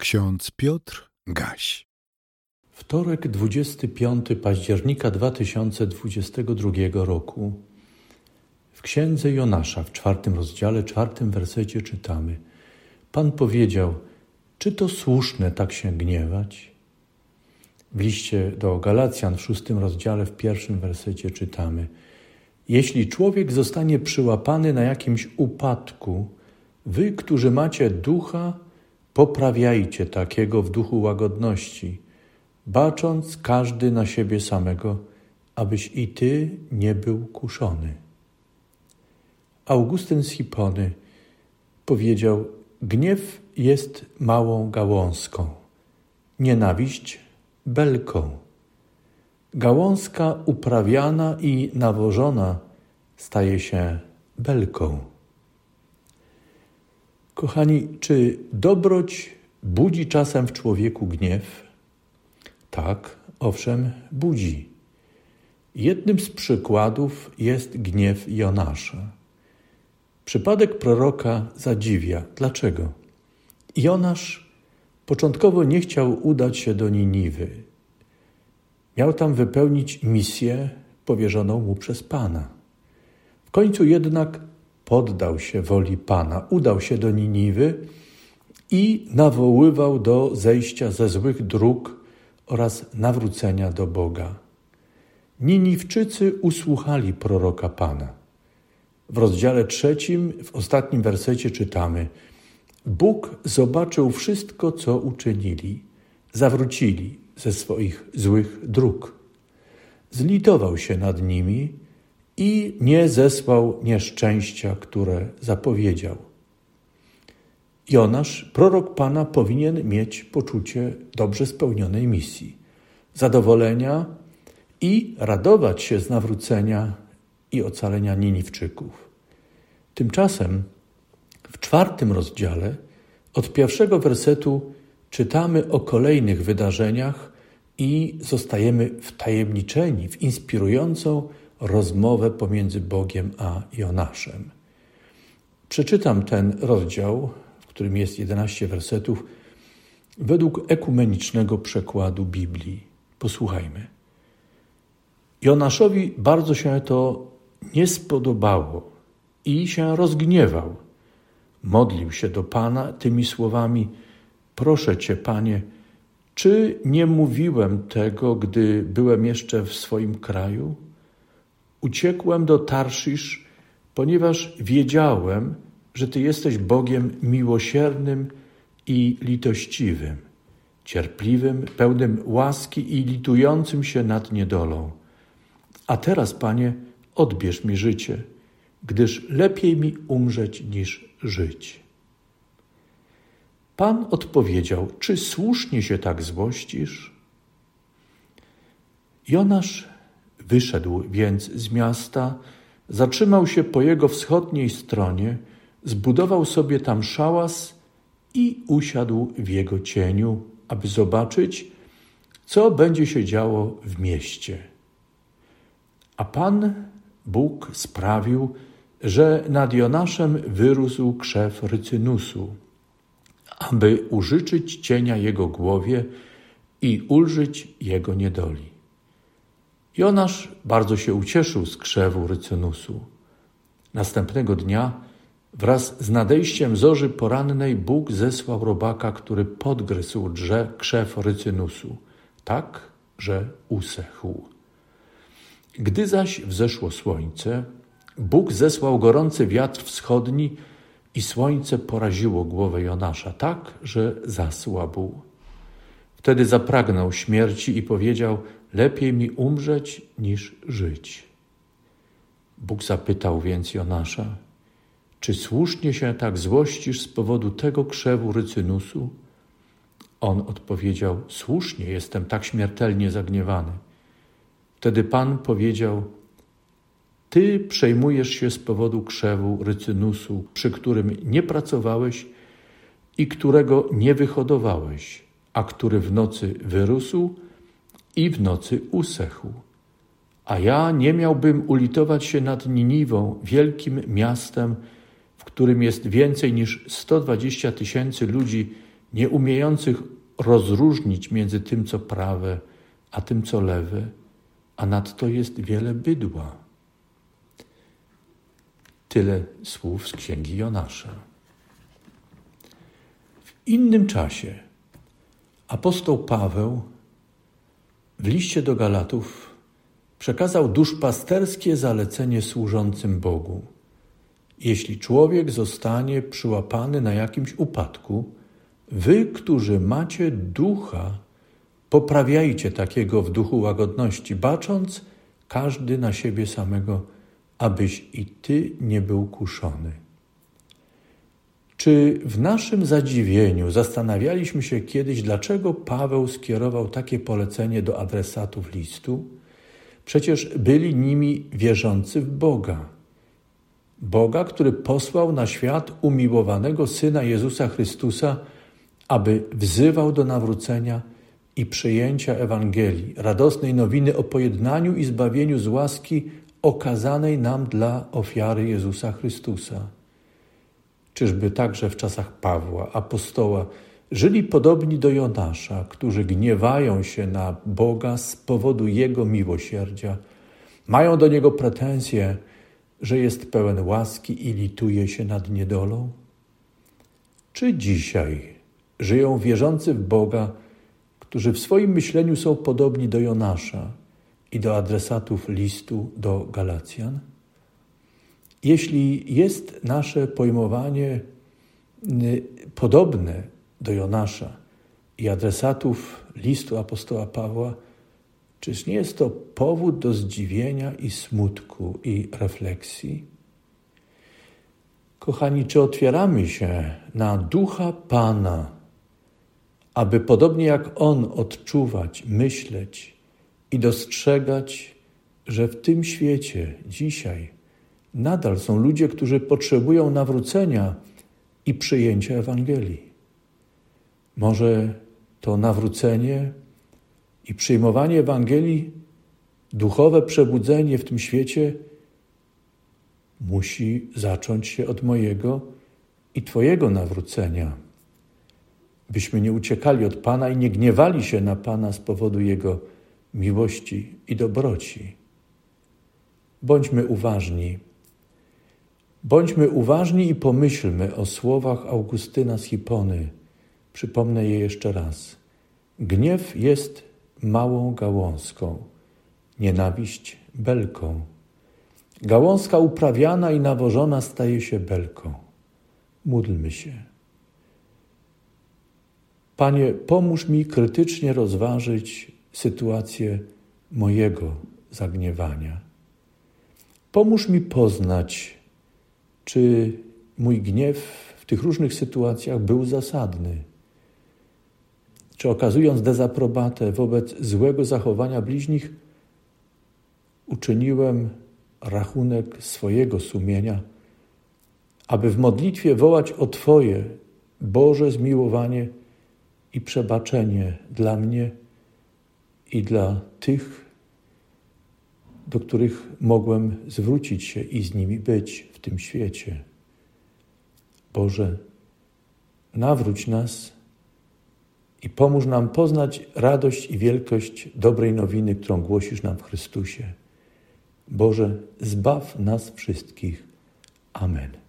Ksiądz Piotr Gaś. Wtorek 25 października 2022 roku. W księdze Jonasza w czwartym rozdziale, czwartym wersecie czytamy: Pan powiedział: Czy to słuszne tak się gniewać? W liście do Galacjan w szóstym rozdziale, w pierwszym wersecie czytamy: Jeśli człowiek zostanie przyłapany na jakimś upadku, wy, którzy macie ducha, Poprawiajcie takiego w duchu łagodności, bacząc każdy na siebie samego, abyś i ty nie był kuszony. Augustyn z Hipony powiedział: Gniew jest małą gałązką, nienawiść belką. Gałązka uprawiana i nawożona staje się belką. Kochani, czy dobroć budzi czasem w człowieku gniew? Tak, owszem, budzi. Jednym z przykładów jest gniew Jonasza. Przypadek proroka zadziwia. Dlaczego? Jonasz początkowo nie chciał udać się do Niniwy. Miał tam wypełnić misję powierzoną mu przez Pana. W końcu jednak poddał się woli Pana, udał się do Niniwy i nawoływał do zejścia ze złych dróg oraz nawrócenia do Boga. Niniwczycy usłuchali proroka Pana. W rozdziale trzecim, w ostatnim wersecie czytamy: Bóg zobaczył wszystko, co uczynili, zawrócili ze swoich złych dróg. Zlitował się nad nimi i nie zesłał nieszczęścia, które zapowiedział. Jonasz, prorok Pana, powinien mieć poczucie dobrze spełnionej misji, zadowolenia i radować się z nawrócenia i ocalenia Niniwczyków. Tymczasem w czwartym rozdziale od pierwszego wersetu czytamy o kolejnych wydarzeniach i zostajemy wtajemniczeni w inspirującą rozmowę pomiędzy Bogiem a Jonaszem. Przeczytam ten rozdział, w którym jest 11 wersetów, według ekumenicznego przekładu Biblii. Posłuchajmy. Jonaszowi bardzo się to nie spodobało i się rozgniewał. Modlił się do Pana tymi słowami: Proszę Cię, Panie, czy nie mówiłem tego, gdy byłem jeszcze w swoim kraju? Uciekłem do Tarszisz, ponieważ wiedziałem, że Ty jesteś Bogiem miłosiernym i litościwym, cierpliwym, pełnym łaski i litującym się nad niedolą. A teraz, Panie, odbierz mi życie, gdyż lepiej mi umrzeć niż żyć. Pan odpowiedział: Czy słusznie się tak złościsz? Jonasz Wyszedł więc z miasta, zatrzymał się po jego wschodniej stronie, zbudował sobie tam szałas i usiadł w jego cieniu, aby zobaczyć, co będzie się działo w mieście. A Pan Bóg sprawił, że nad Jonaszem wyrósł krzew rycynusu, aby użyczyć cienia jego głowie i ulżyć jego niedoli. Jonasz bardzo się ucieszył z krzewu rycynusu. Następnego dnia wraz z nadejściem zorzy porannej Bóg zesłał robaka, który podgryzł drze krzew rycynusu, tak, że usechł. Gdy zaś wzeszło słońce, Bóg zesłał gorący wiatr wschodni i słońce poraziło głowę Jonasza tak, że zasłabł. Wtedy zapragnął śmierci i powiedział: Lepiej mi umrzeć niż żyć. Bóg zapytał więc Jonasza: Czy słusznie się tak złościsz z powodu tego krzewu rycynusu? On odpowiedział: Słusznie jestem tak śmiertelnie zagniewany. Wtedy Pan powiedział: Ty przejmujesz się z powodu krzewu rycynusu, przy którym nie pracowałeś i którego nie wyhodowałeś a który w nocy wyrósł i w nocy usechł. A ja nie miałbym ulitować się nad Niniwą, wielkim miastem, w którym jest więcej niż 120 tysięcy ludzi nie umiejących rozróżnić między tym, co prawe, a tym, co lewe, a nadto jest wiele bydła. Tyle słów z księgi Jonasza. W innym czasie apostoł Paweł w liście do Galatów przekazał duszpasterskie zalecenie służącym Bogu. Jeśli człowiek zostanie przyłapany na jakimś upadku, wy, którzy macie ducha, poprawiajcie takiego w duchu łagodności, bacząc każdy na siebie samego, abyś i ty nie był kuszony. Czy w naszym zadziwieniu zastanawialiśmy się kiedyś, dlaczego Paweł skierował takie polecenie do adresatów listu? Przecież byli nimi wierzący w Boga. Boga, który posłał na świat umiłowanego Syna Jezusa Chrystusa, aby wzywał do nawrócenia i przyjęcia Ewangelii, radosnej nowiny o pojednaniu i zbawieniu z łaski okazanej nam dla ofiary Jezusa Chrystusa. Czyżby także w czasach Pawła, apostoła, żyli podobni do Jonasza, którzy gniewają się na Boga z powodu Jego miłosierdzia, mają do Niego pretensje, że jest pełen łaski i lituje się nad niedolą? Czy dzisiaj żyją wierzący w Boga, którzy w swoim myśleniu są podobni do Jonasza i do adresatów listu do Galacjan? Jeśli jest nasze pojmowanie podobne do Jonasza i adresatów listu apostoła Pawła, czyż nie jest to powód do zdziwienia i smutku i refleksji? Kochani, czy otwieramy się na ducha Pana, aby podobnie jak On odczuwać, myśleć i dostrzegać, że w tym świecie dzisiaj nadal są ludzie, którzy potrzebują nawrócenia i przyjęcia Ewangelii. Może to nawrócenie i przyjmowanie Ewangelii, duchowe przebudzenie w tym świecie musi zacząć się od mojego i Twojego nawrócenia, byśmy nie uciekali od Pana i nie gniewali się na Pana z powodu Jego miłości i dobroci. Bądźmy uważni Bądźmy uważni i pomyślmy o słowach Augustyna z Hipony. Przypomnę je jeszcze raz. Gniew jest małą gałązką, nienawiść belką. Gałązka uprawiana i nawożona staje się belką. Módlmy się. Panie, pomóż mi krytycznie rozważyć sytuację mojego zagniewania. Pomóż mi poznać czy mój gniew w tych różnych sytuacjach był zasadny? Czy okazując dezaprobatę wobec złego zachowania bliźnich, uczyniłem rachunek swojego sumienia, aby w modlitwie wołać o Twoje Boże zmiłowanie i przebaczenie dla mnie i dla tych, do których mogłem zwrócić się i z nimi być w tym świecie. Boże, nawróć nas i pomóż nam poznać radość i wielkość dobrej nowiny, którą głosisz nam w Chrystusie. Boże, zbaw nas wszystkich. Amen.